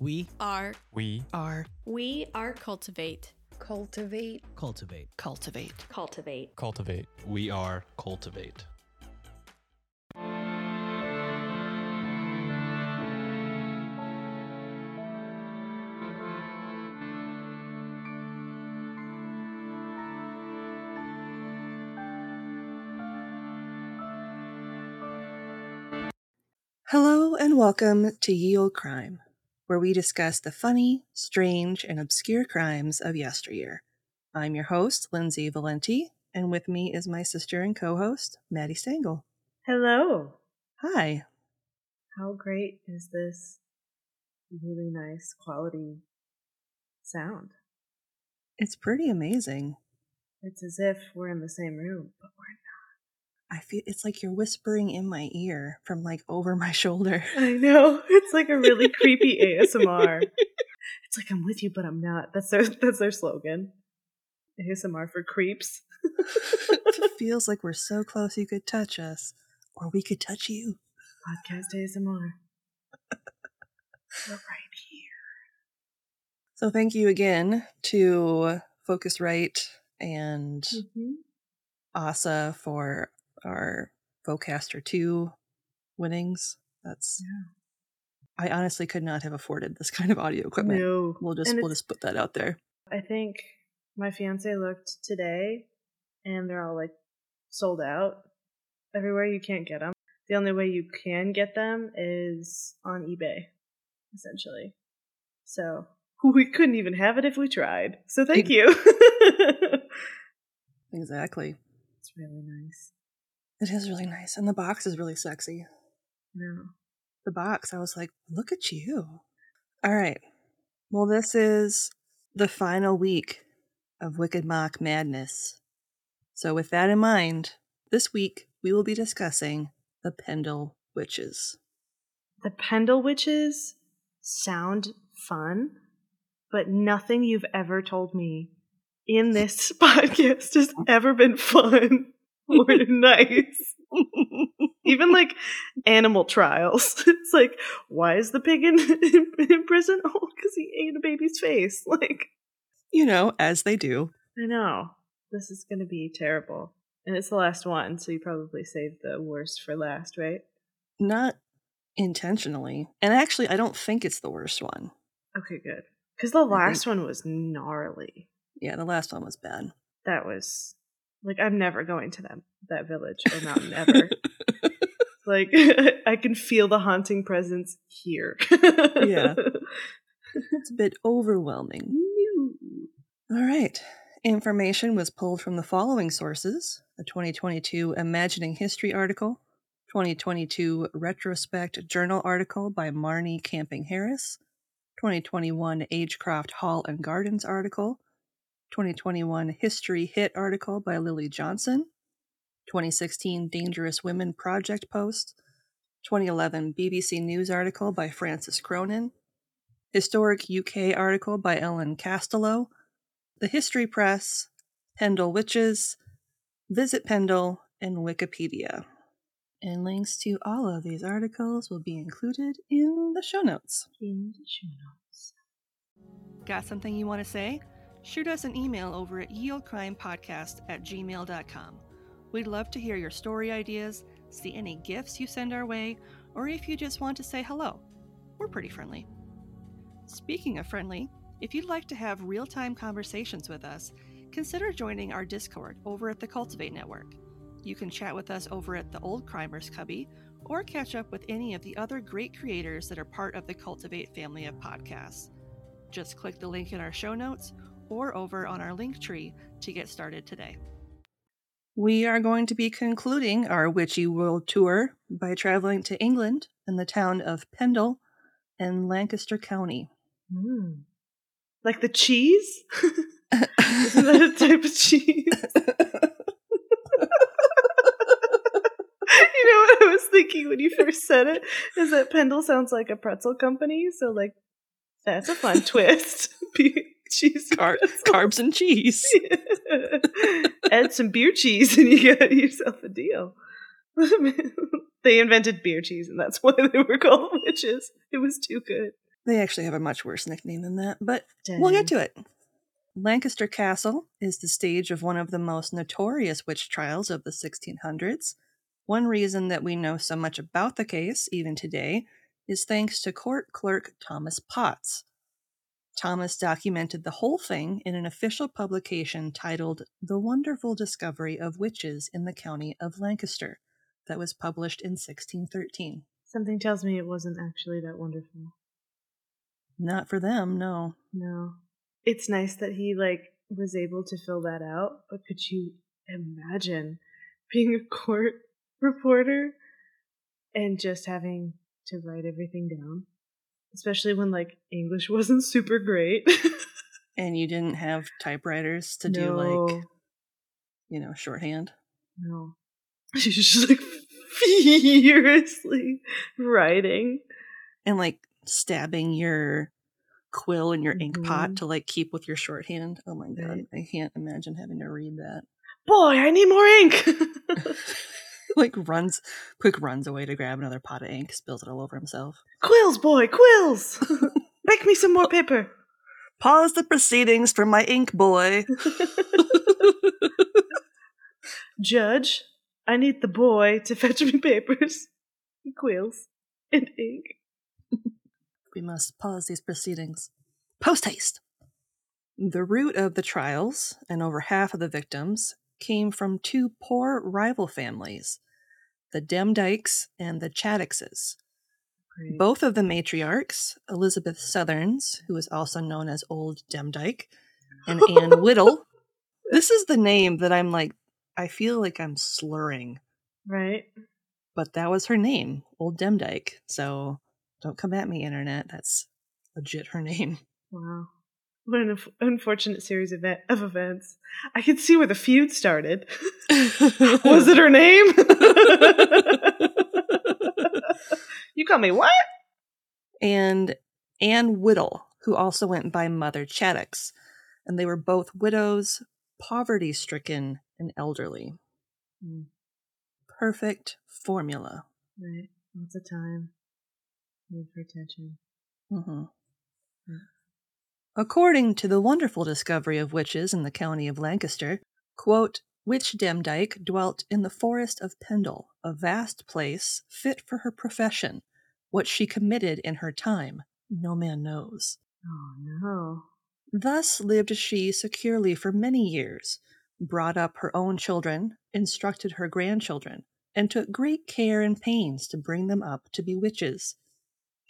We are We are we are cultivate Cultivate. cultivate. cultivate Cultivate. cultivate. We are cultivate. Hello and welcome to Ye Olde Crime, where we discuss the funny, strange, and obscure crimes of yesteryear. I'm your host, Lindsay Valenti, and with me is my sister and co host, Maddie Stengel. Hello. Hi. How great is this really nice quality sound? It's pretty amazing. It's as if we're in the same room, but we're I feel it's like you're whispering in my ear from like over my shoulder. I know. It's like a really creepy ASMR. It's like I'm with you, but I'm not. That's their that's their slogan. ASMR for creeps. it feels like we're so close you could touch us, or we could touch you. Podcast ASMR. We're right here. So thank you again to Focusrite and Mm-hmm. OSSA for our Vocaster 2 winnings. That's I honestly could not have afforded this kind of audio equipment. No. We'll just And we'll just put that out there. I think my fiance looked today and they're all like sold out everywhere. You can't get them. The only way you can get them is on eBay, essentially. So we couldn't even have it if we tried. So thank Ex- you. Exactly. it's really nice. It is really nice. And the box is really sexy. No. The box, I was like, look at you. All right. Well, this is the final week of Wicked Mock Madness. So, with that in mind, this week we will be discussing the Pendle Witches. The Pendle Witches sound fun, but nothing you've ever told me in this podcast has ever been fun or nice. Even like animal trials. It's like, why is the pig in, in prison? Oh, because he ate a baby's face. Like, you know, as they do. I know. This is going to be terrible. And it's the last one, so you probably saved the worst for last, right? Not intentionally. And actually, I don't think it's the worst one. Okay, good. Because the last one was gnarly. Yeah, the last one was bad. that was like I'm never going to that that village or mountain ever. like I can feel the haunting presence here. Yeah. It's a bit overwhelming. All right. Information was pulled from the following sources a 2022 Imagining History article, 2022 Retrospect Journal article by Marnie Camping Harris, 2021 Agecroft Hall and Gardens article, 2021 History Hit article by Lily Johnson, 2016 Dangerous Women Project post, 2011 BBC News article by Frances Cronin, Historic UK article by Ellen Castelow, The History Press, Pendle Witches, Visit Pendle, and Wikipedia. And links to all of these articles will be included in the show notes. In the show notes. Got something you want to say? Shoot us an email over at yeoldecrimepodcast at gmail.com. We'd love to hear your story ideas, see any gifts you send our way, or if you just want to say hello. We're pretty friendly. Speaking of friendly, if you'd like to have real time conversations with us, consider joining our Discord over at the Cultivate Network. You can chat with us over at the Olde Crimers Cubby or catch up with any of the other great creators that are part of the Cultivate family of podcasts. Just click the link in our show notes or over on our link tree to get started today. We are going to be concluding our Witchy World Tour by traveling to England and the town of Pendle in Lancaster County. Mm. Like the cheese? Isn't that a type of cheese? you know what I was thinking when you first said it? Is that Pendle sounds like a pretzel company, so like that's a fun twist. Cheese Car- carbs and cheese. Add some beer cheese and you got yourself a deal. they invented beer cheese and that's why they were called witches. It was too good. They actually have a much worse nickname than that, but we'll get to it. Lancaster Castle is the stage of one of the most notorious witch trials of the 1600s. One reason that we know so much about the case, even today, is thanks to court clerk Thomas Potts. Thomas documented the whole thing in an official publication titled The Wonderful Discovery of Witches in the County of Lancaster, that was published in 1613. Something tells me it wasn't actually that wonderful. Not for them, no. No. It's nice that he like was able to fill that out, but could you imagine being a court reporter and just having to write everything down? Especially when like English wasn't super great. And you didn't have typewriters to do like, you know, shorthand. no. She's just like furiously writing. And like stabbing your quill in your ink pot Mhm. to like keep with your shorthand. Oh my god. I can't imagine having to read that. Boy, I need more ink. like runs quick runs away to grab another pot of ink, spills it all over himself. quills, boy, quills. Make me some more paper. Pause the proceedings for my ink boy. Judge, I need the boy to fetch me papers, quills, and ink. We must pause these proceedings. Post haste! The root of the trials, and over half of the victims, came from two poor rival families the Demdikes and the Chattoxes. Both of the matriarchs, Elizabeth Southerns, who is also known as Old Demdike, and Anne Whittle. This is the name that I'm like, I feel like I'm slurring, Right? but that was her name, Old Demdike. So don't come at me, internet. That's legit her name. Wow. What an unf- unfortunate series of, of events. I could see where the feud started. Was it her name? you call me what? and Anne Whittle, who also went by Mother Chattox, and they were both widows, poverty stricken, and elderly. Hmm. Perfect formula. Right. Lots of time. Need for attention. Mm hmm Mm. According to the wonderful discovery of witches in the county of Lancaster, quote, Witch Demdike dwelt in the forest of Pendle, a vast place fit for her profession. What she committed in her time, no man knows. Oh no. Thus lived she securely for many years, brought up her own children, instructed her grandchildren, and took great care and pains to bring them up to be witches.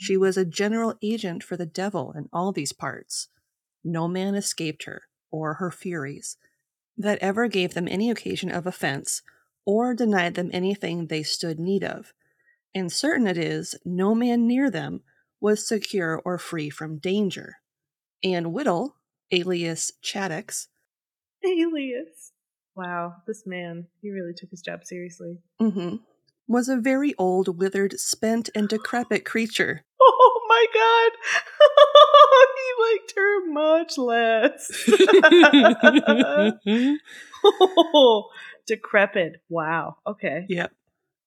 She was a general agent for the devil in all these parts. No man escaped her, or her furies, that ever gave them any occasion of offense, or denied them anything they stood need of. And certain it is, no man near them was secure or free from danger. Anne Whittle, alias Chattox, Alias. Wow, this man, he really took his job seriously. mhm, was a very old, withered, spent, and decrepit creature. Oh my god! he liked her much less. oh, decrepit. Wow. Okay. Yep.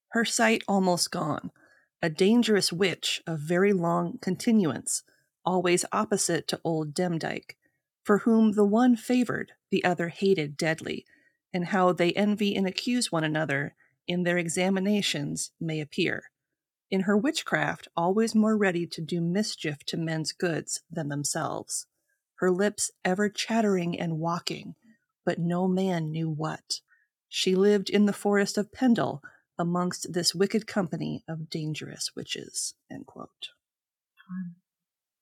Her sight almost gone. A dangerous witch of very long continuance, always opposite to old Demdike, for whom the one favored, the other hated deadly, and how they envy and accuse one another in their examinations may appear. In her witchcraft, always more ready to do mischief to men's goods than themselves. Her lips ever chattering and walking, but no man knew what. She lived in the forest of Pendle, amongst this wicked company of dangerous witches. End quote.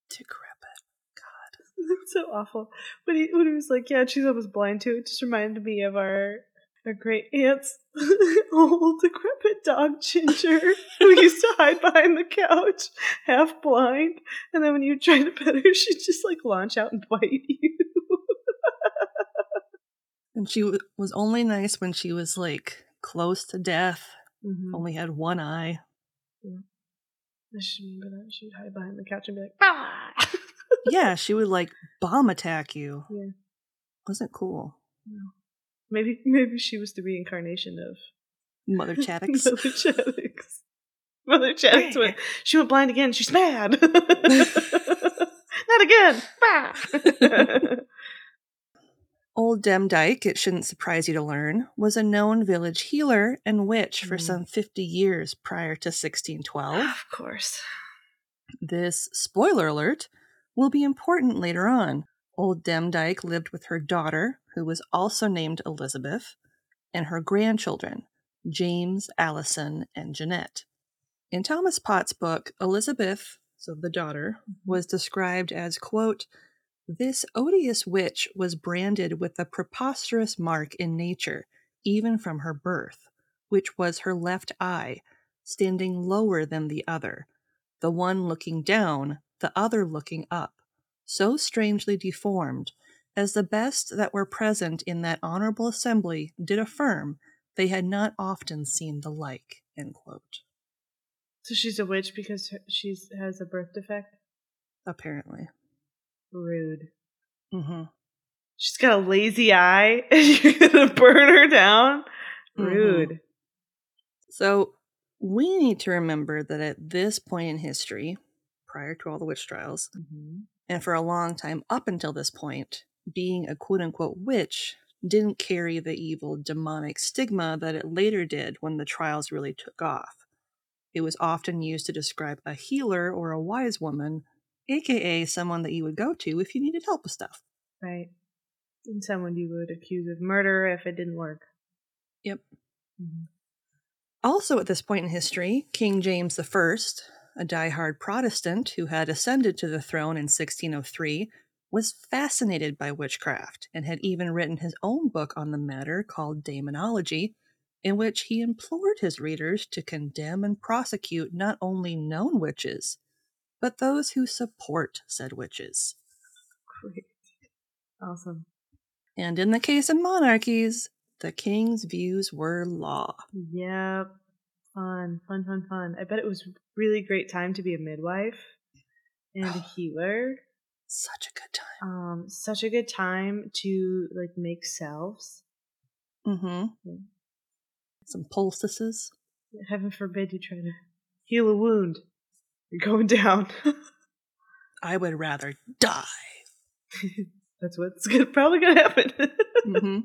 Decrepit. God. That's so awful. When he, when he was like, yeah, she's almost blind too, it just reminded me of our our great aunt's old decrepit dog Ginger, who used to hide behind the couch, half blind, and then when you try to pet her, she'd just like launch out and bite you. And she w- was only nice when she was like close to death, Mm-hmm. only had one eye. I just remember that she would hide behind the couch and be like, ah. yeah, she would like bomb attack you. Yeah. Wasn't cool. Maybe maybe she was the reincarnation of Mother Chattox. Mother Chattox. Mother Chatter's went, she went blind again. She's mad. Not again. Bah. Old Demdike, it shouldn't surprise you to learn, was a known village healer and witch for Mm. some 50 years prior to 1612. of course. This, spoiler alert, will be important later on. Old Demdike lived with her daughter, who was also named Elizabeth, and her grandchildren, James, Allison, and Jeanette. In Thomas Potts' book, Elizabeth, so the daughter, mm-hmm. was described as, quote, this odious witch was branded with a preposterous mark in nature, even from her birth, which was her left eye, standing lower than the other, the one looking down, the other looking up, so strangely deformed, as the best that were present in that honorable assembly did affirm they had not often seen the like. End quote. So she's a witch because she has a birth defect? Apparently. Rude. Mm-hmm. She's got a lazy eye and you're going to burn her down? Rude. So we need to remember that at this point in history, prior to all the witch trials, Mhm. and for a long time up until this point, being a quote unquote witch didn't carry the evil demonic stigma that it later did when the trials really took off. It was often used to describe a healer or a wise woman, aka someone that you would go to if you needed help with stuff. Right. And someone you would accuse of murder if it didn't work. Yep. Mhm. Also, at this point in history, King James I, a die-hard Protestant who had ascended to the throne in 1603, was fascinated by witchcraft and had even written his own book on the matter called Daemonology, in which he implored his readers to condemn and prosecute not only known witches, but those who support said witches. Great. Awesome. And in the case of monarchies, the king's views were law. Yep. Fun, fun, fun, fun. I bet it was really great time to be a midwife and a healer. Such a good time. Um, such a good time to like make selves. Mm-hmm. Some poultices. Heaven forbid you try to heal a wound. You're going down. I would rather die. That's what's gonna, probably gonna happen. hmm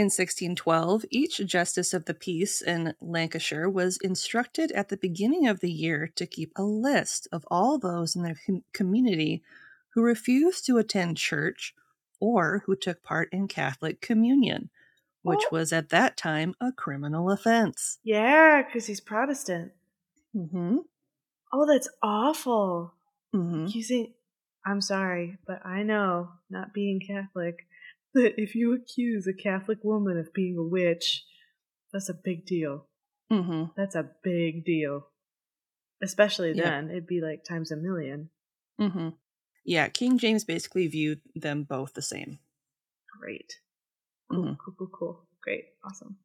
In 1612, each justice of the peace in Lancashire was instructed at the beginning of the year to keep a list of all those in their com- community who refused to attend church or who took part in Catholic communion, which Oh. was at that time a criminal offense. yeah, because he's Protestant. Mm-hmm. Oh, that's awful. Mm-hmm. Accusing. I'm sorry, but I know, not being Catholic, that if you accuse a Catholic woman of being a witch, that's a big deal. Mm-hmm. That's a big deal. Especially Yeah. then, it'd be like times a million. Mm-hmm. Yeah, King James basically viewed them both the same. Great. Cool, Mhm. cool, cool, cool. Great. Awesome.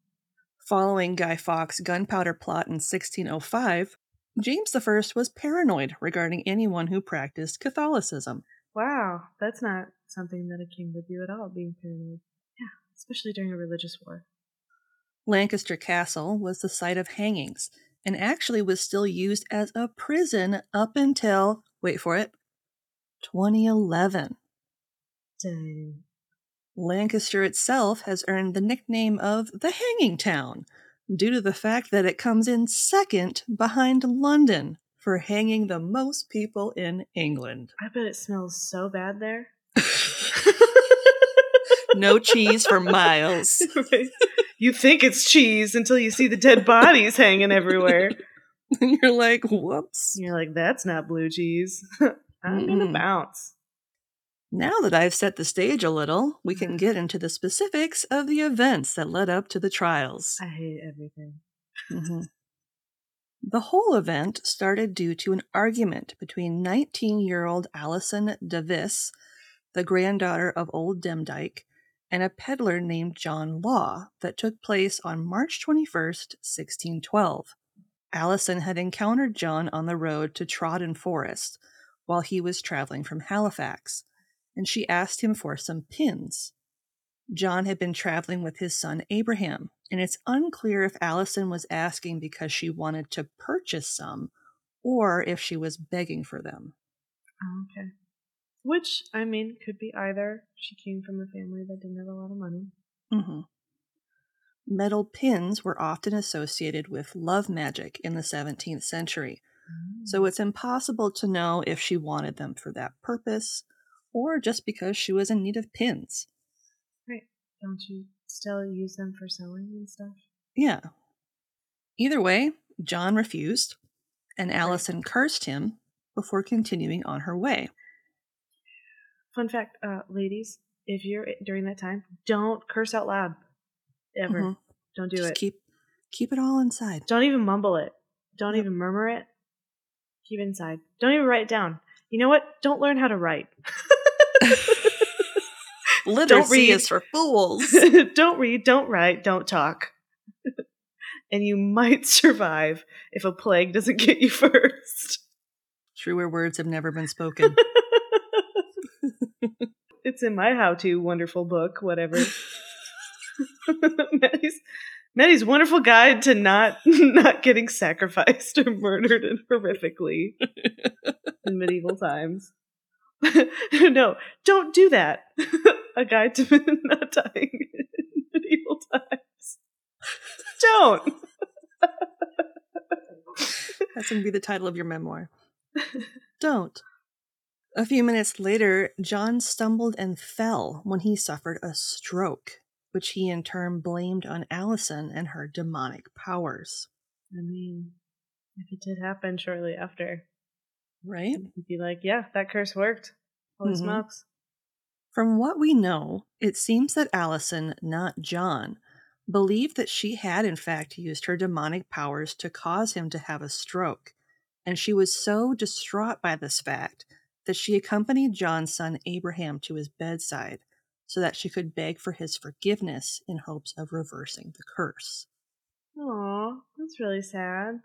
Following Guy Fawkes' gunpowder plot in 1605, James I was paranoid regarding anyone who practiced Catholicism. Wow, that's not something that a king would do at all, being paranoid. Yeah, especially during a religious war. Lancaster Castle was the site of hangings and actually was still used as a prison up until, wait for it, 2011. Dang. Lancaster itself has earned the nickname of the Hanging Town due to the fact that it comes in second behind London for hanging the most people in England. I bet it smells so bad there. no cheese for miles. You think it's cheese until you see the dead bodies hanging everywhere. And you're like, whoops. You're like, that's not blue cheese. I'm gonna bounce. Now that I've set the stage a little, we can get into the specifics of the events that led up to the trials. I hate everything. Mhm. The whole event started due to an argument between 19 year old Alison Davis, the granddaughter of old Demdike, and a peddler named John Law that took place on March 21st, 1612. Allison had encountered John on the road to Trawden Forest while he was traveling from Halifax, and she asked him for some pins. John had been traveling with his son Abraham, and it's unclear if Allison was asking because she wanted to purchase some or if she was begging for them. Okay. Which, I mean, could be either. She came from a family that didn't have a lot of money. Mm-hmm. Metal pins were often associated with love magic in the 17th century, so Mm. it's impossible to know if she wanted them for that purpose or just because she was in need of pins. Right. Don't you still use them for sewing and stuff? Yeah. Either way, John refused, and Allison cursed him before continuing on her way. Fun fact, uh, ladies, if you're during that time, don't curse out loud. Ever. Mhm. Don't do Just it. keep keep it all inside. Don't even mumble it. Don't Yep. even murmur it. Keep it inside. Don't even write it down. You know what? Don't learn how to write. Literacy read. is for fools. don't read, don't write, don't talk. and you might survive if a plague doesn't get you first. Truer words have never been spoken. It's in my how to wonderful book, whatever. Maddie's, Maddie's wonderful guide to not not getting sacrificed or murdered and horrifically in medieval times. no, don't do that. A guide to not dying in medieval times. Don't. That's going to be the title of your memoir. Don't. A few minutes later, John stumbled and fell when he suffered a stroke, which he in turn blamed on Allison and her demonic powers. I mean, if it did happen shortly after, Right? you'd be like, yeah, that curse worked. Holy Mhm. smokes. From what we know, it seems that Allison, not John, believed that she had in fact used her demonic powers to cause him to have a stroke, and she was so distraught by this fact that she accompanied John's son Abraham to his bedside so that she could beg for his forgiveness in hopes of reversing the curse. Aw, that's really sad.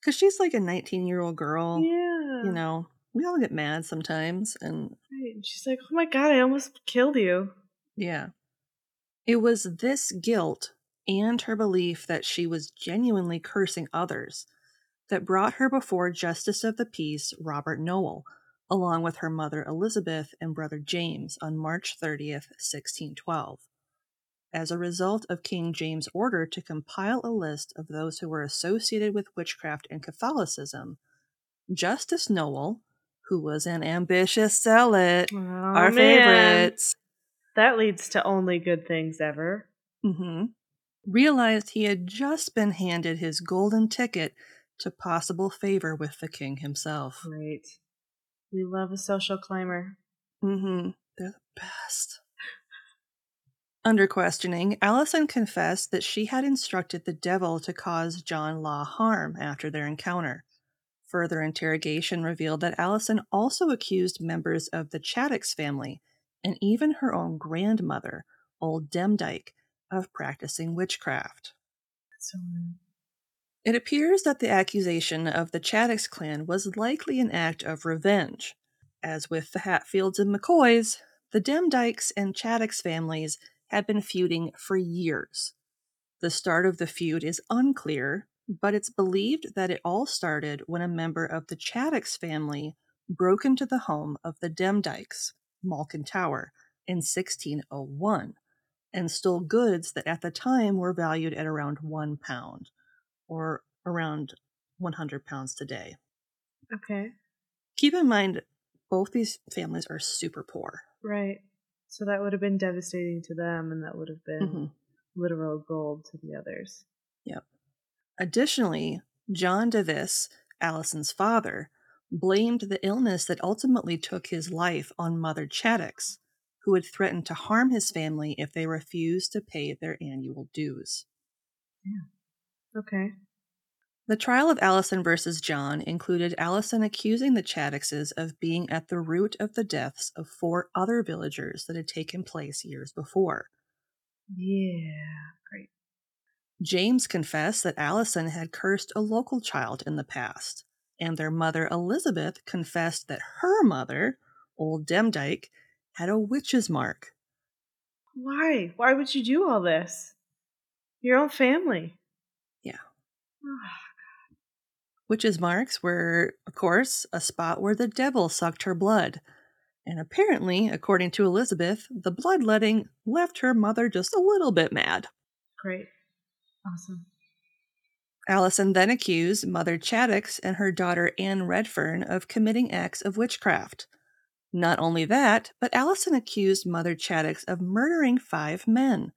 Because she's like a 19 year old girl, yeah. you know, we all get mad sometimes, and Right. She's like, oh my god, I almost killed you. Yeah. It was this guilt and her belief that she was genuinely cursing others that brought her before Justice of the Peace Robert Nowell, along with her mother Elizabeth and brother James on March 30th, 1612. As a result of King James' order to compile a list of those who were associated with witchcraft and Catholicism, Justice Nowell, who was an ambitious zealot, Oh, our man. favorites, That leads to only good things ever. Mm-hmm, realized he had just been handed his golden ticket to possible favor with the king himself. Great. We love a social climber. Mm hmm They're the best. Under questioning, Allison confessed that she had instructed the devil to cause John Law harm after their encounter. Further interrogation revealed that Allison also accused members of the Chattox family and even her own grandmother, Old Demdike, of practicing witchcraft. So rude. It appears that the accusation of the Chattox clan was likely an act of revenge. As with the Hatfields and McCoys, the Demdikes and Chattox families had been feuding for years. The start of the feud is unclear, but it's believed that it all started when a member of the Chattox family broke into the home of the Demdikes, Malkin Tower, in 1601 and stole goods that at the time were valued at around one pound or around 100 pounds today. Okay. Keep in mind, both these families are super poor. Right. So that would have been devastating to them, and that would have been Mhm. literal gold to the others. Yep. Additionally, John Davis, Allison's father, blamed the illness that ultimately took his life on Mother Chattox, who had threatened to harm his family if they refused to pay their annual dues. Okay. The trial of Allison versus John included Allison accusing the Chattoxes of being at the root of the deaths of four other villagers that had taken place years before. Yeah. Great. James confessed that Allison had cursed a local child in the past, and their mother Elizabeth confessed that her mother, Old Demdike, had a witch's mark. Why? Why would you do all this? Your own family. Witches' marks were, of course, a spot where the devil sucked her blood. And apparently, according to Elizabeth, the bloodletting left her mother just a little bit mad. Great. Awesome. Allison then accused Mother Chattox and her daughter Anne Redfern of committing acts of witchcraft. Not only that, but Allison accused Mother Chattox of murdering five men,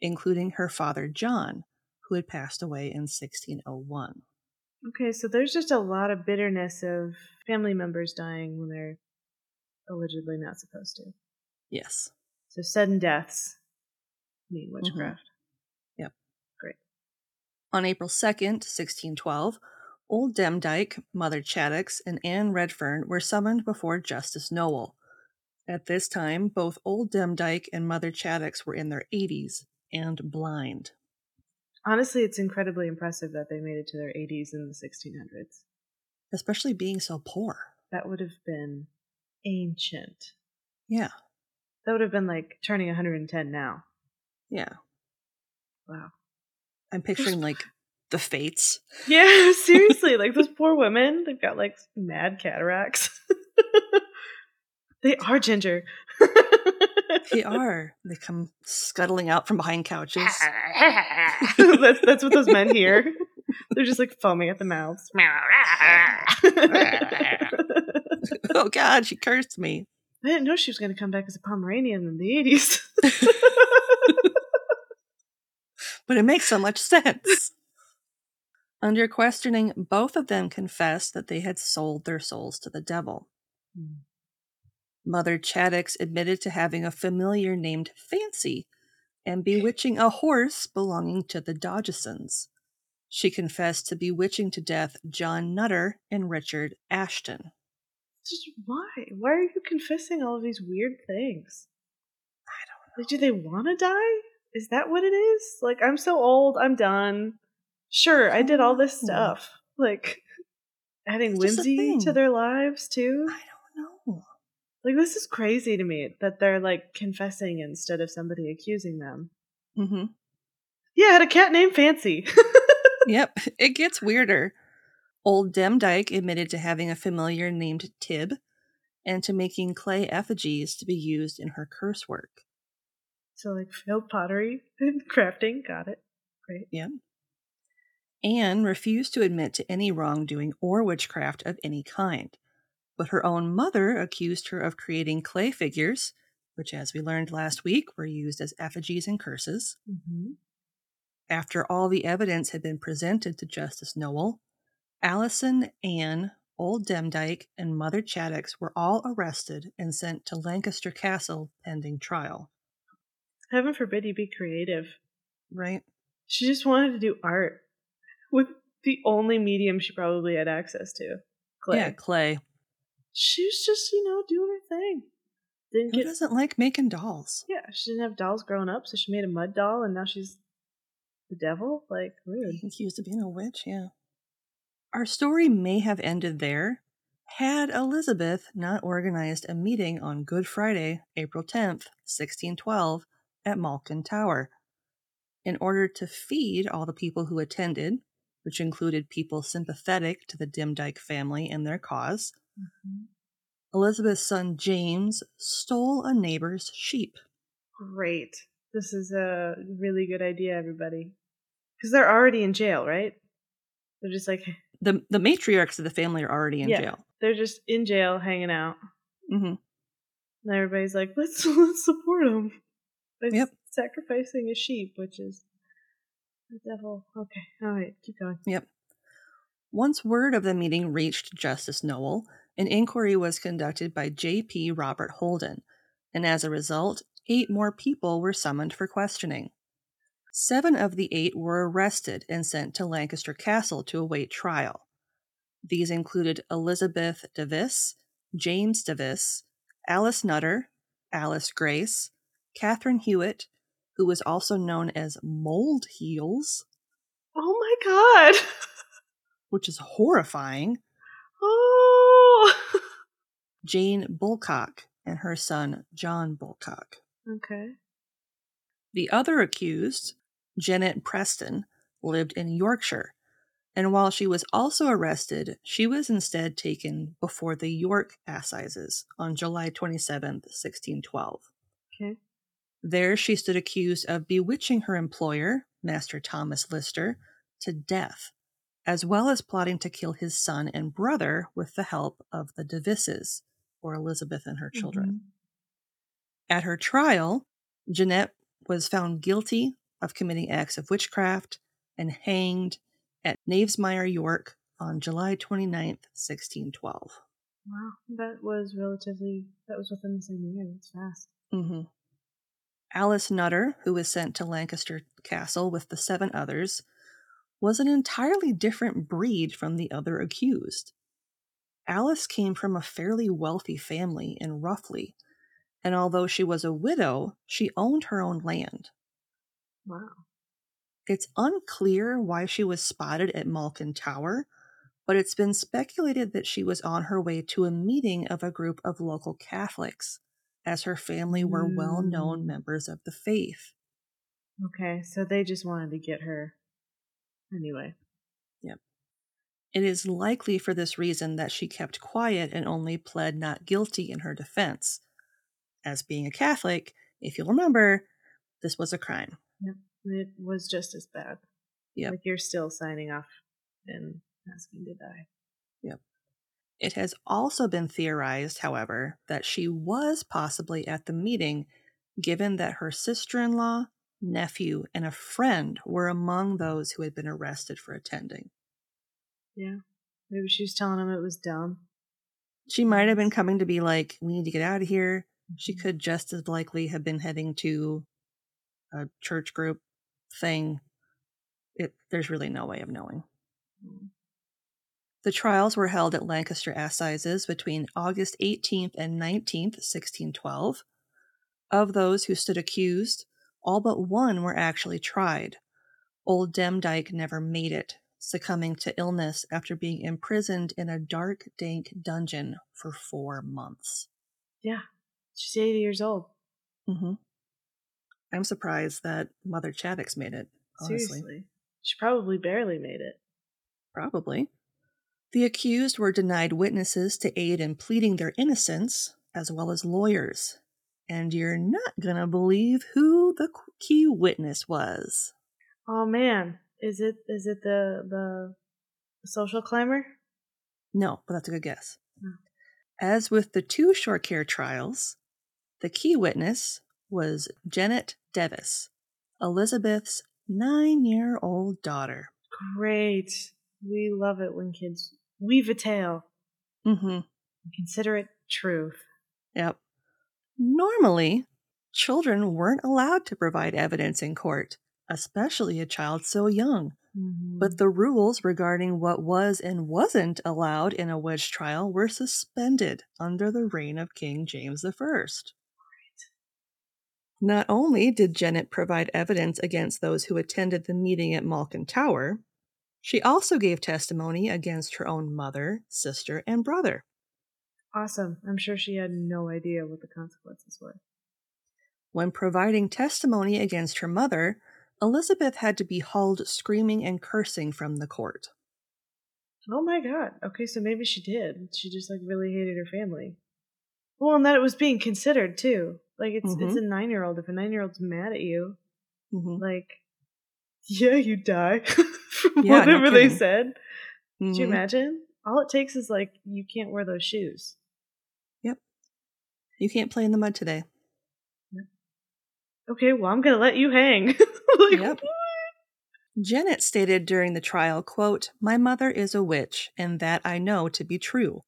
including her father John, who had passed away in 1601. Okay, so there's just a lot of bitterness of family members dying when they're allegedly not supposed to. Yes. So sudden deaths mean witchcraft. Mm-hmm. Yep. Great. On April 2nd, 1612, Old Demdike, Mother Chattox, and Anne Redfern were summoned before Justice Nowell. At this time, both Old Demdike and Mother Chattox were in their 80s and blind. Honestly, it's incredibly impressive that they made it to their 80s in the 1600s. Especially being so poor. That would have been ancient. Yeah. That would have been like turning 110 now. Yeah. Wow. I'm picturing like the fates. Yeah, seriously. like those poor women, they've got like mad cataracts. they are ginger. They are. They come scuttling out from behind couches. that's, that's what those men hear. They're just like foaming at the mouths. oh God, she cursed me. I didn't know she was going to come back as a Pomeranian in the 80s. but it makes so much sense. Under questioning, both of them confessed that they had sold their souls to the devil. Mm. Mother Chattox admitted to having a familiar named Fancy and bewitching a horse belonging to the Dodgesons. She confessed to bewitching to death John Nutter and Richard Ashton. Just why? Why are you confessing all of these weird things? I don't know. Do they want to die? Is that what it is? Like, I'm so old, I'm done. Sure, I did all this stuff. Like, adding whimsy to their lives, too. I don't know. Like, this is crazy to me that they're, like, confessing instead of somebody accusing them. Mm-hmm. Yeah, I had a cat named Fancy. yep, it gets weirder. Old Demdike admitted to having a familiar named Tib and to making clay effigies to be used in her curse work. So, like failed pottery and crafting. Got it. Great. Yeah. Anne refused to admit to any wrongdoing or witchcraft of any kind, but her own mother accused her of creating clay figures, which, as we learned last week, were used as effigies and curses. Mm-hmm. After all the evidence had been presented to Justice Nowell, Allison, Anne, Old Demdike, and Mother Chattox were all arrested and sent to Lancaster Castle pending trial. Heaven forbid you be creative. Right? She just wanted to do art with the only medium she probably had access to clay. Yeah, clay. She was just, you know, doing her thing. Didn't Who get, doesn't like making dolls? Yeah, she didn't have dolls growing up, so she made a mud doll, and now she's the devil. Like, rude. Accused of being a witch, yeah. Our story may have ended there had Elizabeth not organized a meeting on Good Friday, April 10th, 1612, at Malkin Tower. In order to feed all the people who attended, which included people sympathetic to the Demdike family and their because mm-hmm. Elizabeth's son James stole a neighbor's sheep. Great. This is a really good idea, everybody. Because they're already in jail, right? They're just like, the the matriarchs of the family are already in yeah, jail. They're just in jail, hanging out. Mm-hmm. And everybody's like, let's let's support them by yep. sacrificing a sheep, which is the devil. Okay, all right, keep going. Yep. Once word of the meeting reached Justice Nowell, an inquiry was conducted by J.P. Robert Holden, and as a result, eight more people were summoned for questioning. Seven of the eight were arrested and sent to Lancaster Castle to await trial. These included Elizabeth Device, James Device, Alice Nutter, Alice Grace, Catherine Hewitt, who was also known as Mold Heels. Oh my god! which is horrifying. Oh! Jane Bulcock and her son John Bulcock. Okay. The other accused, Janet Preston, lived in Yorkshire, and while she was also arrested, she was instead taken before the York Assizes on July 27, 1612. Okay. There, she stood accused of bewitching her employer, Master Thomas Lister, to death, as well as plotting to kill his son and brother with the help of the Devices, or Elizabeth and her children. At her trial, Jeanette was found guilty of committing acts of witchcraft and hanged at Knavesmire, York on July 29th, 1612. Wow, that was relatively, that was within the same year. That's fast. hmm Alice Nutter, who was sent to Lancaster Castle with the seven others, was an entirely different breed from the other accused. Alice came from a fairly wealthy family in Roughlee, and although she was a widow, she owned her own land. Wow. It's unclear why she was spotted at Malkin Tower, but it's been speculated that she was on her way to a meeting of a group of local Catholics, as her family were well known Mm. members of the faith. Okay, so they just wanted to get her. Anyway. Yep. It is likely for this reason that she kept quiet and only pled not guilty in her defense. As being a Catholic, if you'll remember, this was a crime. Yep. It was just as bad. Yep. Like you're still signing off and asking to die. Yep. It has also been theorized, however, that she was possibly at the meeting, given that her sister in law, nephew, and a friend were among those who had been arrested for attending. Yeah. Maybe she was telling him it was dumb. She might have been coming to be like, we need to get out of here. She mm-hmm. could just as likely have been heading to a church group thing. It, there's really no way of knowing. Mm-hmm. The trials were held at Lancaster Assizes between August 18th and 19th, 1612. Of those who stood accused, all but one were actually tried. Old Demdike never made it, succumbing to illness after being imprisoned in a dark, dank dungeon for four months. Yeah. She's 80 years old. Mm-hmm. I'm surprised that Mother Chattox made it, honestly. Seriously. She probably barely made it. Probably. The accused were denied witnesses to aid in pleading their innocence, as well as lawyers. And you're not gonna believe who the key witness was. Oh man. Is it is it the the social climber? No, but that's a good guess. Hmm. As with the two short care trials, the key witness was Janet Device, Elizabeth's nine year old daughter. Great. We love it when kids weave a tale Mm-hmm. and consider it truth. Yep. Normally, children weren't allowed to provide evidence in court, especially a child so young. Mm-hmm. But the rules regarding what was and wasn't allowed in a witch trial were suspended under the reign of King James I. Not only did Janet provide evidence against those who attended the meeting at Malkin Tower, she also gave testimony against her own mother, sister, and brother. Awesome. I'm sure she had no idea what the consequences were. When providing testimony against her mother, Elizabeth had to be hauled screaming and cursing from the court. Oh my god. Okay, so maybe she did. She just like really hated her family. Well, and that it was being considered too. Like it's it's a nine year old. If a nine year old's mad at you, Mhm. like yeah, you die. From Yeah, no whatever they kidding. said. Could you imagine? All it takes is like you can't wear those shoes. You can't play in the mud today. Okay, well I'm gonna let you hang. like, Yep. Janet stated during the trial, quote, My mother is a witch, and that I know to be true.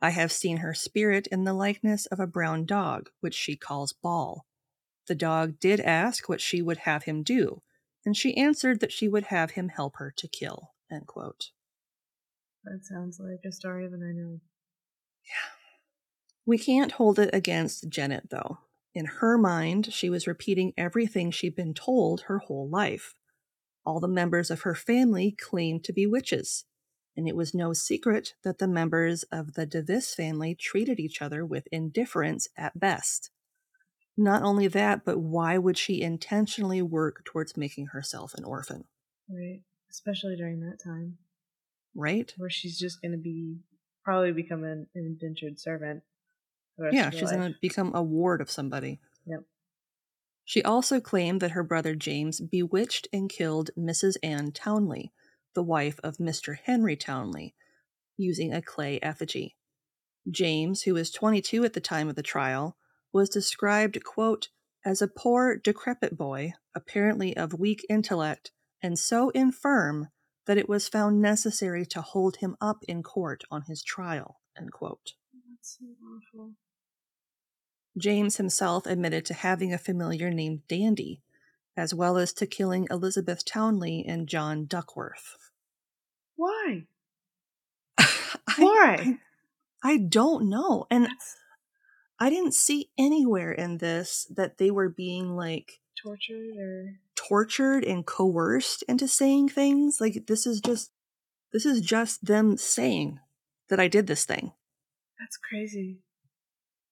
I have seen her spirit in the likeness of a brown dog, which she calls Ball. The dog did ask what she would have him do, and she answered that she would have him help her to kill. End quote. That sounds like a story of a nine year old. We can't hold it against Janet, though. In her mind, she was repeating everything she'd been told her whole life. All the members of her family claimed to be witches, and it was no secret that the members of the Device family treated each other with indifference at best. Not only that, but why would she intentionally work towards making herself an orphan? Right. Especially during that time Right? where she's just going to be probably become an, an indentured servant. For the rest Yeah, she's going to become a ward of somebody. Yep. She also claimed that her brother James bewitched and killed Mrs. Anne Townley, the wife of Mr. Henry Townley, using a clay effigy. James, who was 22 at the time of the trial, was described, quote, as a poor, decrepit boy, apparently of weak intellect, and so infirm that it was found necessary to hold him up in court on his trial, end quote. So awful. James himself admitted to having a familiar named Dandy, as well as to killing Elizabeth Townley and John Duckworth. Why? I- Why? I, I don't know. And I didn't see anywhere in this that they were being like tortured or tortured and coerced into saying things. Like this is just this is just them saying that I did this thing. That's crazy.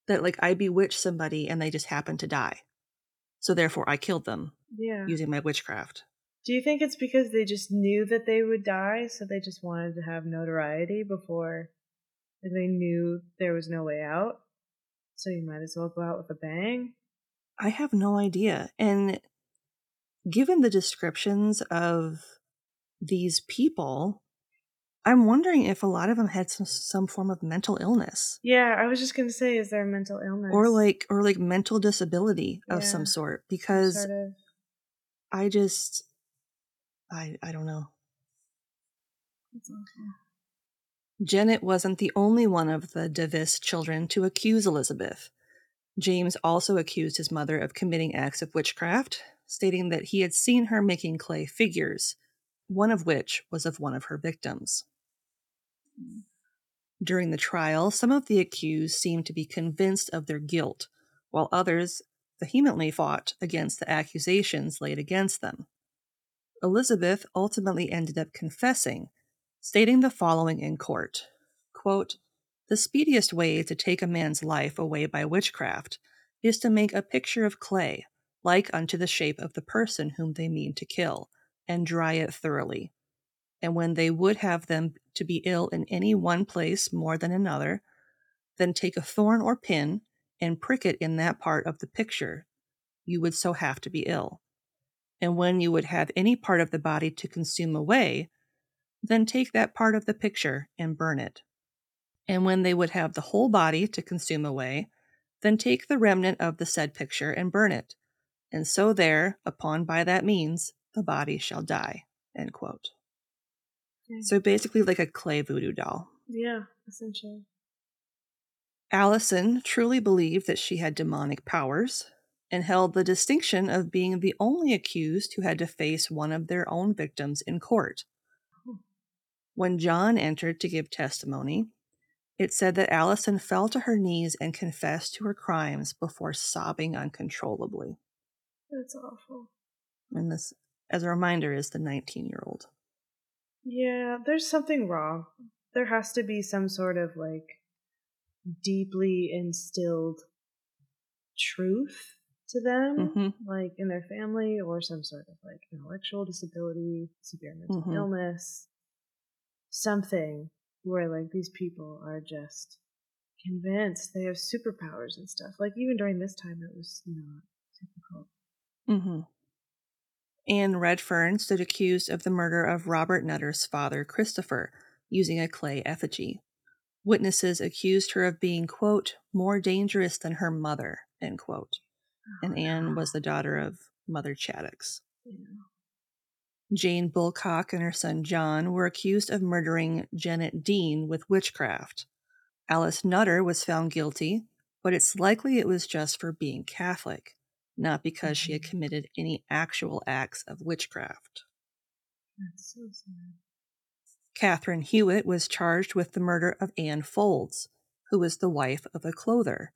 That like I bewitched somebody and they just happened to die. So therefore I killed them Yeah. using my witchcraft. Do you think it's because they just knew that they would die, so they just wanted to have notoriety before they knew there was no way out? So you might as well go out with a bang. I have no idea. And given the descriptions of these people, I'm wondering if a lot of them had some, some form of mental illness Yeah, I was just gonna say, is there a mental illness or like or like mental disability of Yeah. some sort because sort of I just I I don't know. That's awful. Janet wasn't the only one of the Device children to accuse Elizabeth. James also accused his mother of committing acts of witchcraft, stating that he had seen her making clay figures, one of which was of one of her victims. During the trial, some of the accused seemed to be convinced of their guilt, while others vehemently fought against the accusations laid against them. Elizabeth ultimately ended up confessing, stating the following in court quote, The speediest way to take a man's life away by witchcraft is to make a picture of clay, like unto the shape of the person whom they mean to kill, and dry it thoroughly. And when they would have them to be ill in any one place more than another, then take a thorn or pin and prick it in that part of the picture you would so have to be ill. And when you would have any part of the body to consume away, then take that part of the picture and burn it. And when they would have the whole body to consume away, then take the remnant of the said picture and burn it. And so there, upon by that means, the body shall die. Okay. So basically, like a clay voodoo doll. Yeah, essentially. Allison truly believed that she had demonic powers and held the distinction of being the only accused who had to face one of their own victims in court. Oh. When John entered to give testimony, it said that Allison fell to her knees and confessed to her crimes before sobbing uncontrollably. That's awful. And this, as a reminder, is the 19 year old. Yeah, there's something wrong. There has to be some sort of like deeply instilled truth to them, hmm like in their family, or some sort of like intellectual disability, severe mental Mhm. illness, something where like these people are just convinced they have superpowers and stuff. Like even during this time, it was not typical. hmm Anne Redfern stood accused of the murder of Robert Nutter's father, Christopher, using a clay effigy. Witnesses accused her of being, quote, more dangerous than her mother, end quote. Oh, and Anne was the daughter of Mother. Yeah. Jane Bulcock and her son John were accused of murdering Janet Dean with witchcraft. Alice Nutter was found guilty, but it's likely it was just for being Catholic, not because she mm-hmm. had committed any actual acts of witchcraft. That's so sad. Catherine Hewitt was charged with the murder of Anne Foulds, who was the wife of a clother.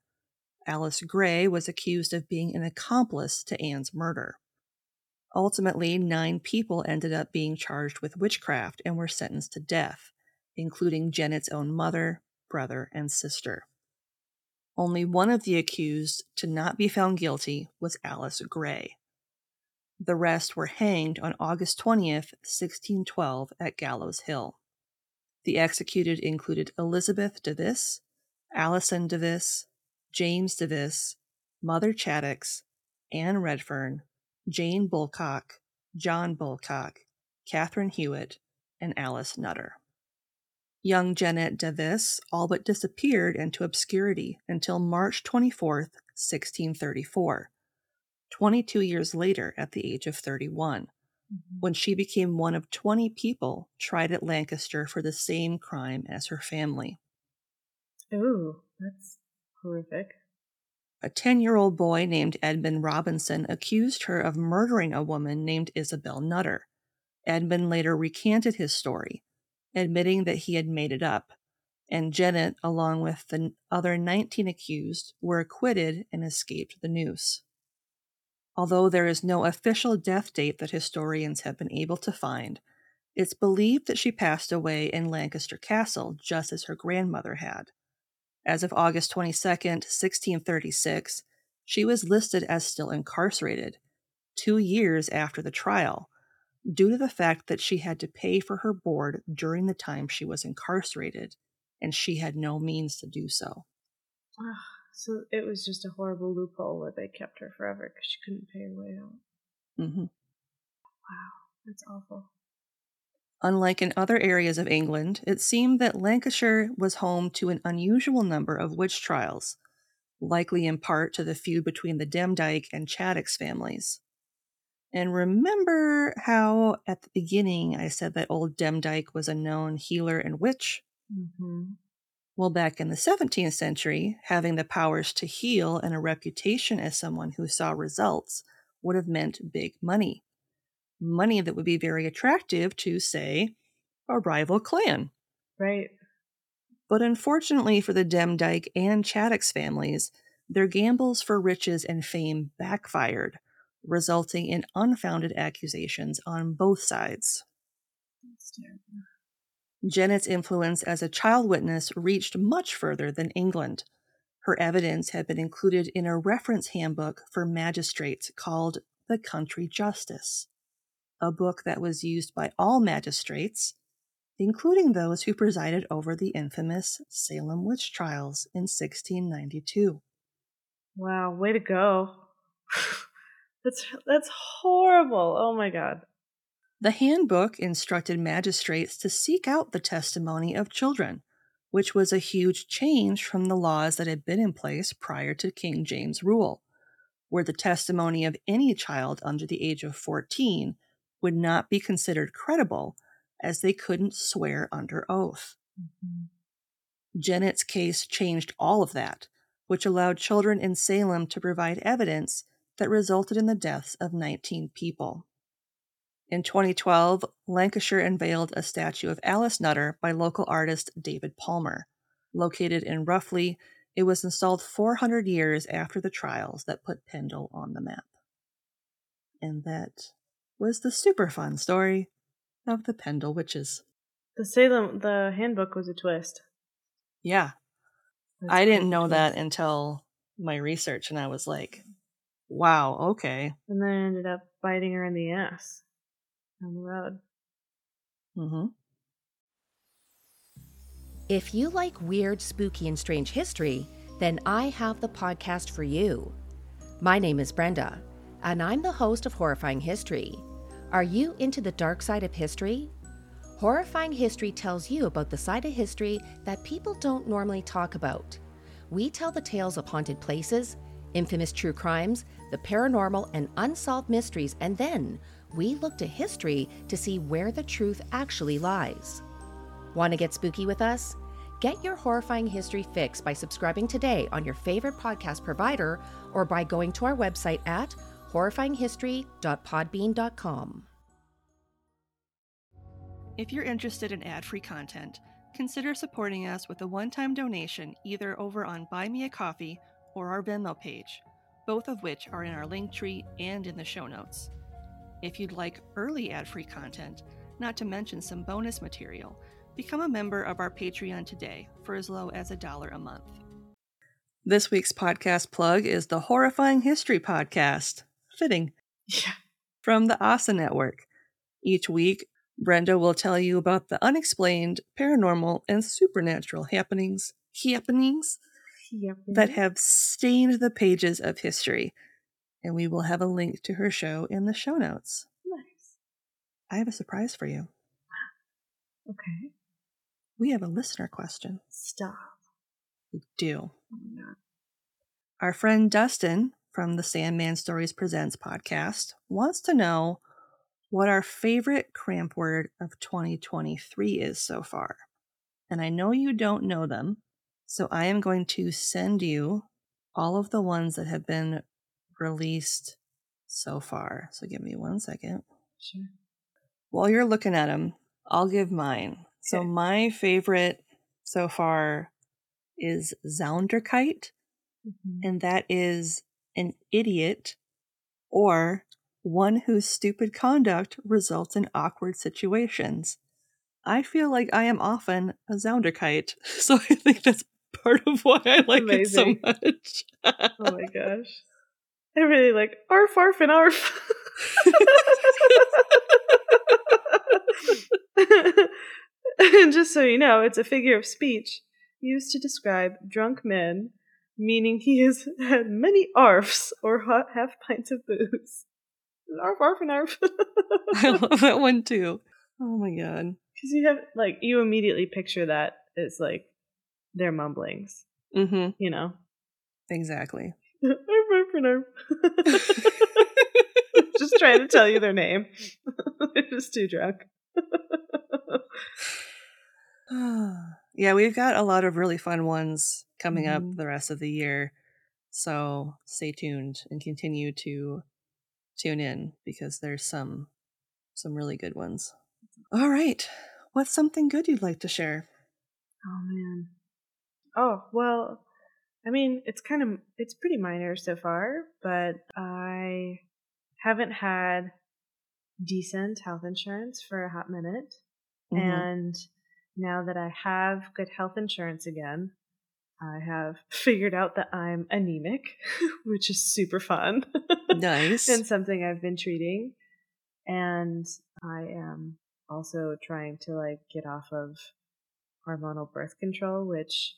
Alice Gray was accused of being an accomplice to Anne's murder. Ultimately, nine people ended up being charged with witchcraft and were sentenced to death, including Janet's own mother, brother, and sister. Only one of the accused to not be found guilty was Alice Gray. The rest were hanged on August 20th, 1612, at Gallows Hill. The executed included Elizabeth Device, Alison Device, James Device, Mother Chattox, Anne Redfern, Jane Bulcock, John Bulcock, Catherine Hewitt, and Alice Nutter. Young Janet Device all but disappeared into obscurity until March 24, 1634, 22 years later at the age of 31, mm-hmm. when she became one of 20 people tried at Lancaster for the same crime as her family. Ooh, that's horrific. A 10 year old boy named Edmund Robinson accused her of murdering a woman named Isabel Nutter. Edmund later recanted his story, admitting that he had made it up, and Janet, along with the other 19 accused, were acquitted and escaped the noose. Although there is no official death date that historians have been able to find, it's believed that she passed away in Lancaster Castle just as her grandmother had. As of August 22, 1636, she was listed as still incarcerated, two years after the trial, due to the fact that she had to pay for her board during the time she was incarcerated, and she had no means to do so. so it was just a horrible loophole where they kept her forever because she couldn't pay her way out. Mm-hmm. Wow, that's awful. Unlike in other areas of England, it seemed that Lancashire was home to an unusual number of witch trials, likely in part to the feud between the Demdike and Chattox families. And remember how at the beginning I said that old Demdike was a known healer and witch? Mm-hmm. Well, back in the 17th century, having the powers to heal and a reputation as someone who saw results would have meant big money. Money that would be very attractive to, say, a rival clan. Right. But unfortunately for the Demdike and Chattox families, their gambles for riches and fame backfired resulting in unfounded accusations on both sides. Janet's influence as a child witness reached much further than England. Her evidence had been included in a reference handbook for magistrates called The Country Justice, a book that was used by all magistrates, including those who presided over the infamous Salem witch trials in 1692. Wow, way to go. That's that's horrible. Oh my god. The handbook instructed magistrates to seek out the testimony of children, which was a huge change from the laws that had been in place prior to King James' rule, where the testimony of any child under the age of 14 would not be considered credible as they couldn't swear under oath. Mm-hmm. Janet's case changed all of that, which allowed children in Salem to provide evidence that resulted in the deaths of 19 people. In 2012, Lancashire unveiled a statue of Alice Nutter by local artist David Palmer. Located in Roughlee, it was installed 400 years after the trials that put Pendle on the map. And that was the super fun story of the Pendle Witches. The Salem, the handbook was a twist. Yeah. I didn't know that until my research, and I was like, Wow, okay. And then I ended up biting her in the ass on the road. Mm-hmm. If you like weird, spooky, and strange history, then I have the podcast for you. My name is Brenda, and I'm the host of Horrifying History. Are you into the dark side of history? Horrifying History tells you about the side of history that people don't normally talk about. We tell the tales of haunted places, infamous true crimes, the paranormal, and unsolved mysteries, and then we look to history to see where the truth actually lies. Want to get spooky with us? Get your horrifying history fix by subscribing today on your favorite podcast provider or by going to our website at horrifyinghistory.podbean.com. If you're interested in ad free content, consider supporting us with a one time donation either over on Buy Me a Coffee or our Venmo page, both of which are in our link tree and in the show notes. If you'd like early ad free content, not to mention some bonus material, become a member of our Patreon today for as low as a dollar a month. This week's podcast plug is the Horrifying History Podcast. Fitting. Yeah. From the OSSA Network. Each week, Brenda will tell you about the unexplained, paranormal, and supernatural happenings, happenings Yep. that have stained the pages of history. And we will have a link to her show in the show notes. nice. I have a surprise for you. Okay. We have a listener question. Stop. We do. Oh. Our friend Dustin from the Sandman Stories Presents podcast wants to know what our favorite cramp word of 2023 is so far. And I know you don't know them, so I am going to send you all of the ones that have been released so far. So give me one second. Sure. While you're looking at them, I'll give mine. So my favorite so far is Zounderkite Mhm. and that is an idiot or one whose stupid conduct results in awkward situations. I feel like I am often a Zounderkite, so I think that's part of why I like it so much. Oh my gosh. I really like arf arf and arf. and just so you know, it's a figure of speech used to describe drunk men, meaning he has had many arfs or hot half pints of booze. Arf arf and arf. I love that one too. Oh my god. Because you have like you immediately picture that as like their mumblings, Mm-hmm. you know. Exactly. Arf, arf, and arf. just trying to tell you their name. They're just too drunk. yeah, we've got a lot of really fun ones coming up Mhm. the rest of the year. So stay tuned and continue to tune in because there's some some really good ones. All right. What's something good you'd like to share? Oh man. Oh well, I mean it's kind of it's pretty minor so far, but I haven't had decent health insurance for a hot minute, Mhm. and now that I have good health insurance again, I have figured out that I'm anemic, which is super fun. nice. and something I've been treating. And I am also trying to like get off of hormonal birth control, which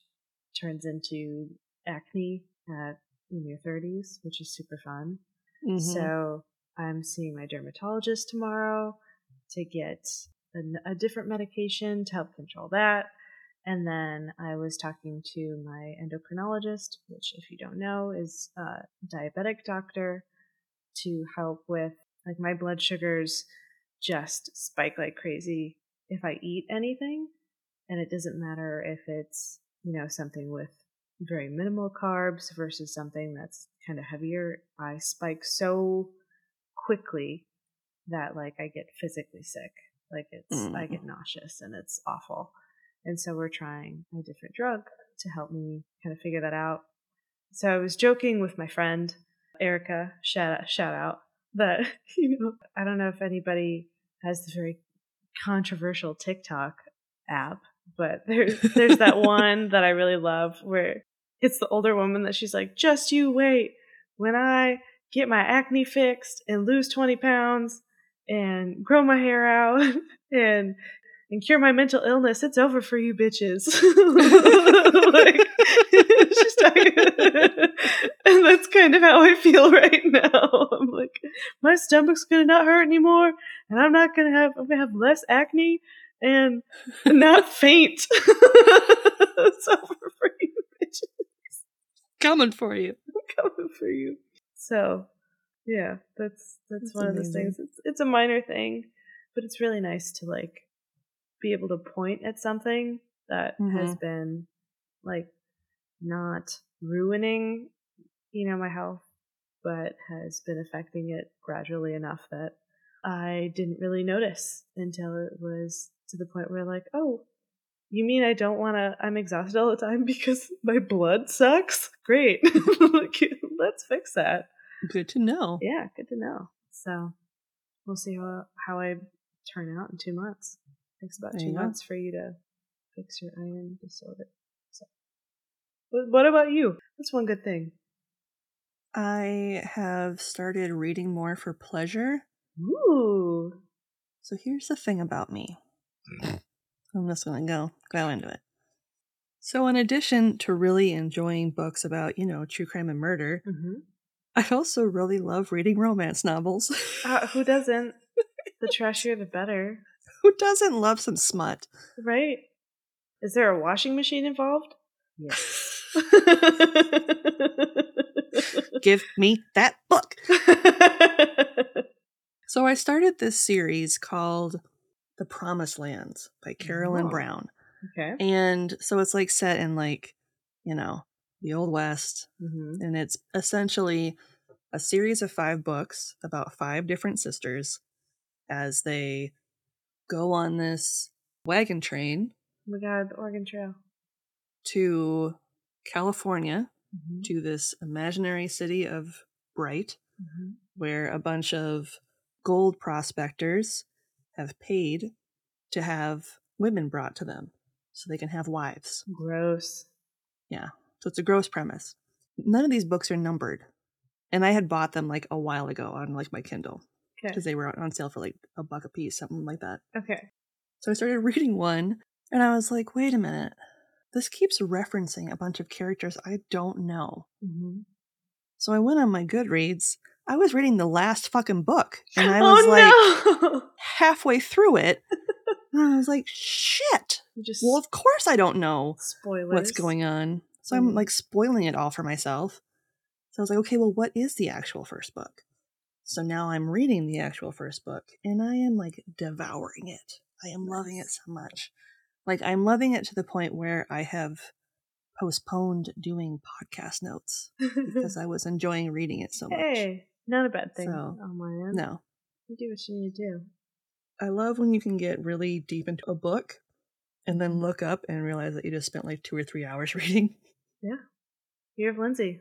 turns into acne at in your 30s, which is super fun. Mhm. So I'm seeing my dermatologist tomorrow to get a, a different medication to help control that. And then I was talking to my endocrinologist, which, if you don't know, is a diabetic doctor, to help with like my blood sugars just spike like crazy if I eat anything. And it doesn't matter if it's, you know, something with very minimal carbs versus something that's kind of heavier. I spike so quickly that like I get physically sick. Like it's I Mm. get nauseous and it's awful. And so we're trying a different drug to help me kind of figure that out. So I was joking with my friend Erica, shout out, shout out that you know I don't know if anybody has the very controversial TikTok app, but there's there's that one that I really love where it's the older woman that she's like, just you wait when I get my acne fixed and lose 20 pounds and grow my hair out and and cure my mental illness, it's over for you bitches. like, she's talking, and that's kind of how I feel right now. I'm like, my stomach's gonna not hurt anymore, and I'm not gonna have, I'm gonna have less acne and not faint. it's over for you bitches. Coming for you. I'm coming for you. So, yeah, that's that's, That's one of those things. It's it's a minor thing, but it's really nice to like be able to point at something that has Mhm. been like not ruining, you know, my health, but has been affecting it gradually enough that I didn't really notice until it was to the point where like, oh, you mean I don't want to? I'm exhausted all the time because my blood sucks. Great, let's fix that. Good to know. Yeah, good to know. So we'll see how how I turn out in two months. It takes about There two months for you to fix your iron disorder. What what about you? That's one good thing? I have started reading more for pleasure. Ooh. So here's the thing about me. I'm just gonna go go into it. So in addition to really enjoying books about, you know, true crime and murder, Mm-hmm. I also really love reading romance novels. Uh, who doesn't? the trashier, the better, Who doesn't love some smut? right? Is there a washing machine involved? Yes. Give me that book. So I started this series called The Promised Lands by Carolyn Oh. Brown. okay. And so it's like set in like, you know, the old west Mm-hmm. and it's essentially a series of five books about five different sisters as they go on this wagon train Oh my god, the Oregon Trail. to California Mm-hmm. to this imaginary city of Bright Mm-hmm. where a bunch of gold prospectors have paid to have women brought to them so they can have wives. Gross. Yeah. So it's a gross premise. None of these books are numbered. And I had bought them like a while ago on like my Kindle Okay. because they were on sale for like a buck a piece, something like that. Okay. So I started reading one and I was like, wait a minute. This keeps referencing a bunch of characters I don't know. Mm-hmm. So I went on my Goodreads. I was reading the last fucking book and I was like oh, no! halfway through it. and I was like, shit. Just Well, of course I don't know spoilers. what's going on. So Mhm. I'm like spoiling it all for myself. So I was like, okay, well, what is the actual first book? So now I'm reading the actual first book and I am like devouring it. I am loving it so much. Like, I'm loving it to the point where I have postponed doing podcast notes because I was enjoying reading it so much. hey, not a bad thing So, on my end. No. You do what you need to do. I love when you can get really deep into a book and then look up and realize that you just spent like two or three hours reading. Yeah. Year of Lindsay.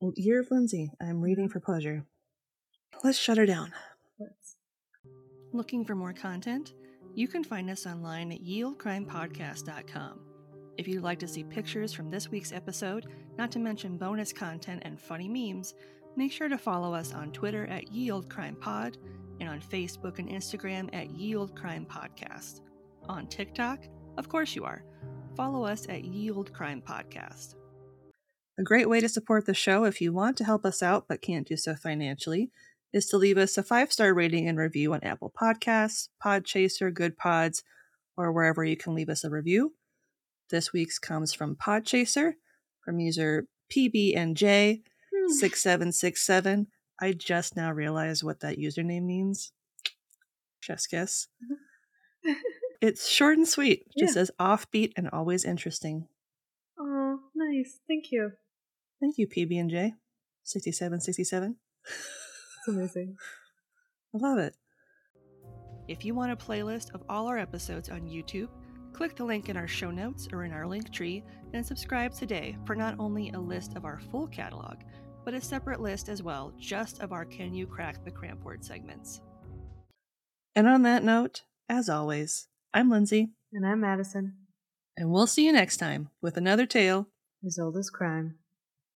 Well, Year of Lindsay, I'm reading mm-hmm. for pleasure. Let's shut her down. Let's- Looking for more content? You can find us online at yeoldecrimepodcast.com. If you'd like to see pictures from this week's episode, not to mention bonus content and funny memes, make sure to follow us on Twitter at YeOldeCrimePod and on Facebook and Instagram at Ye Olde Crime Podcast. On TikTok, of course you are. Follow us at Ye Olde Crime Podcast. A great way to support the show if you want to help us out but can't do so financially is to leave us a five star rating and review on Apple Podcasts, Podchaser, Goodpods, or wherever you can leave us a review. This week's comes from Podchaser from user PBNJ6767. I just now realized what that username means. Chef's kiss. it's short and sweet. Just Yeah. says offbeat and always interesting. Oh, nice. Thank you. Thank you, PB&J. 6767. It's amazing. I love it. If you want a playlist of all our episodes on YouTube, click the link in our show notes or in our link tree and subscribe today for not only a list of our full catalog, but a separate list as well, just of our Can You Crack the Cramp Word segments. And on that note, as always, I'm Lindsay, And I'm Madison. and we'll see you next time with another tale As old as crime.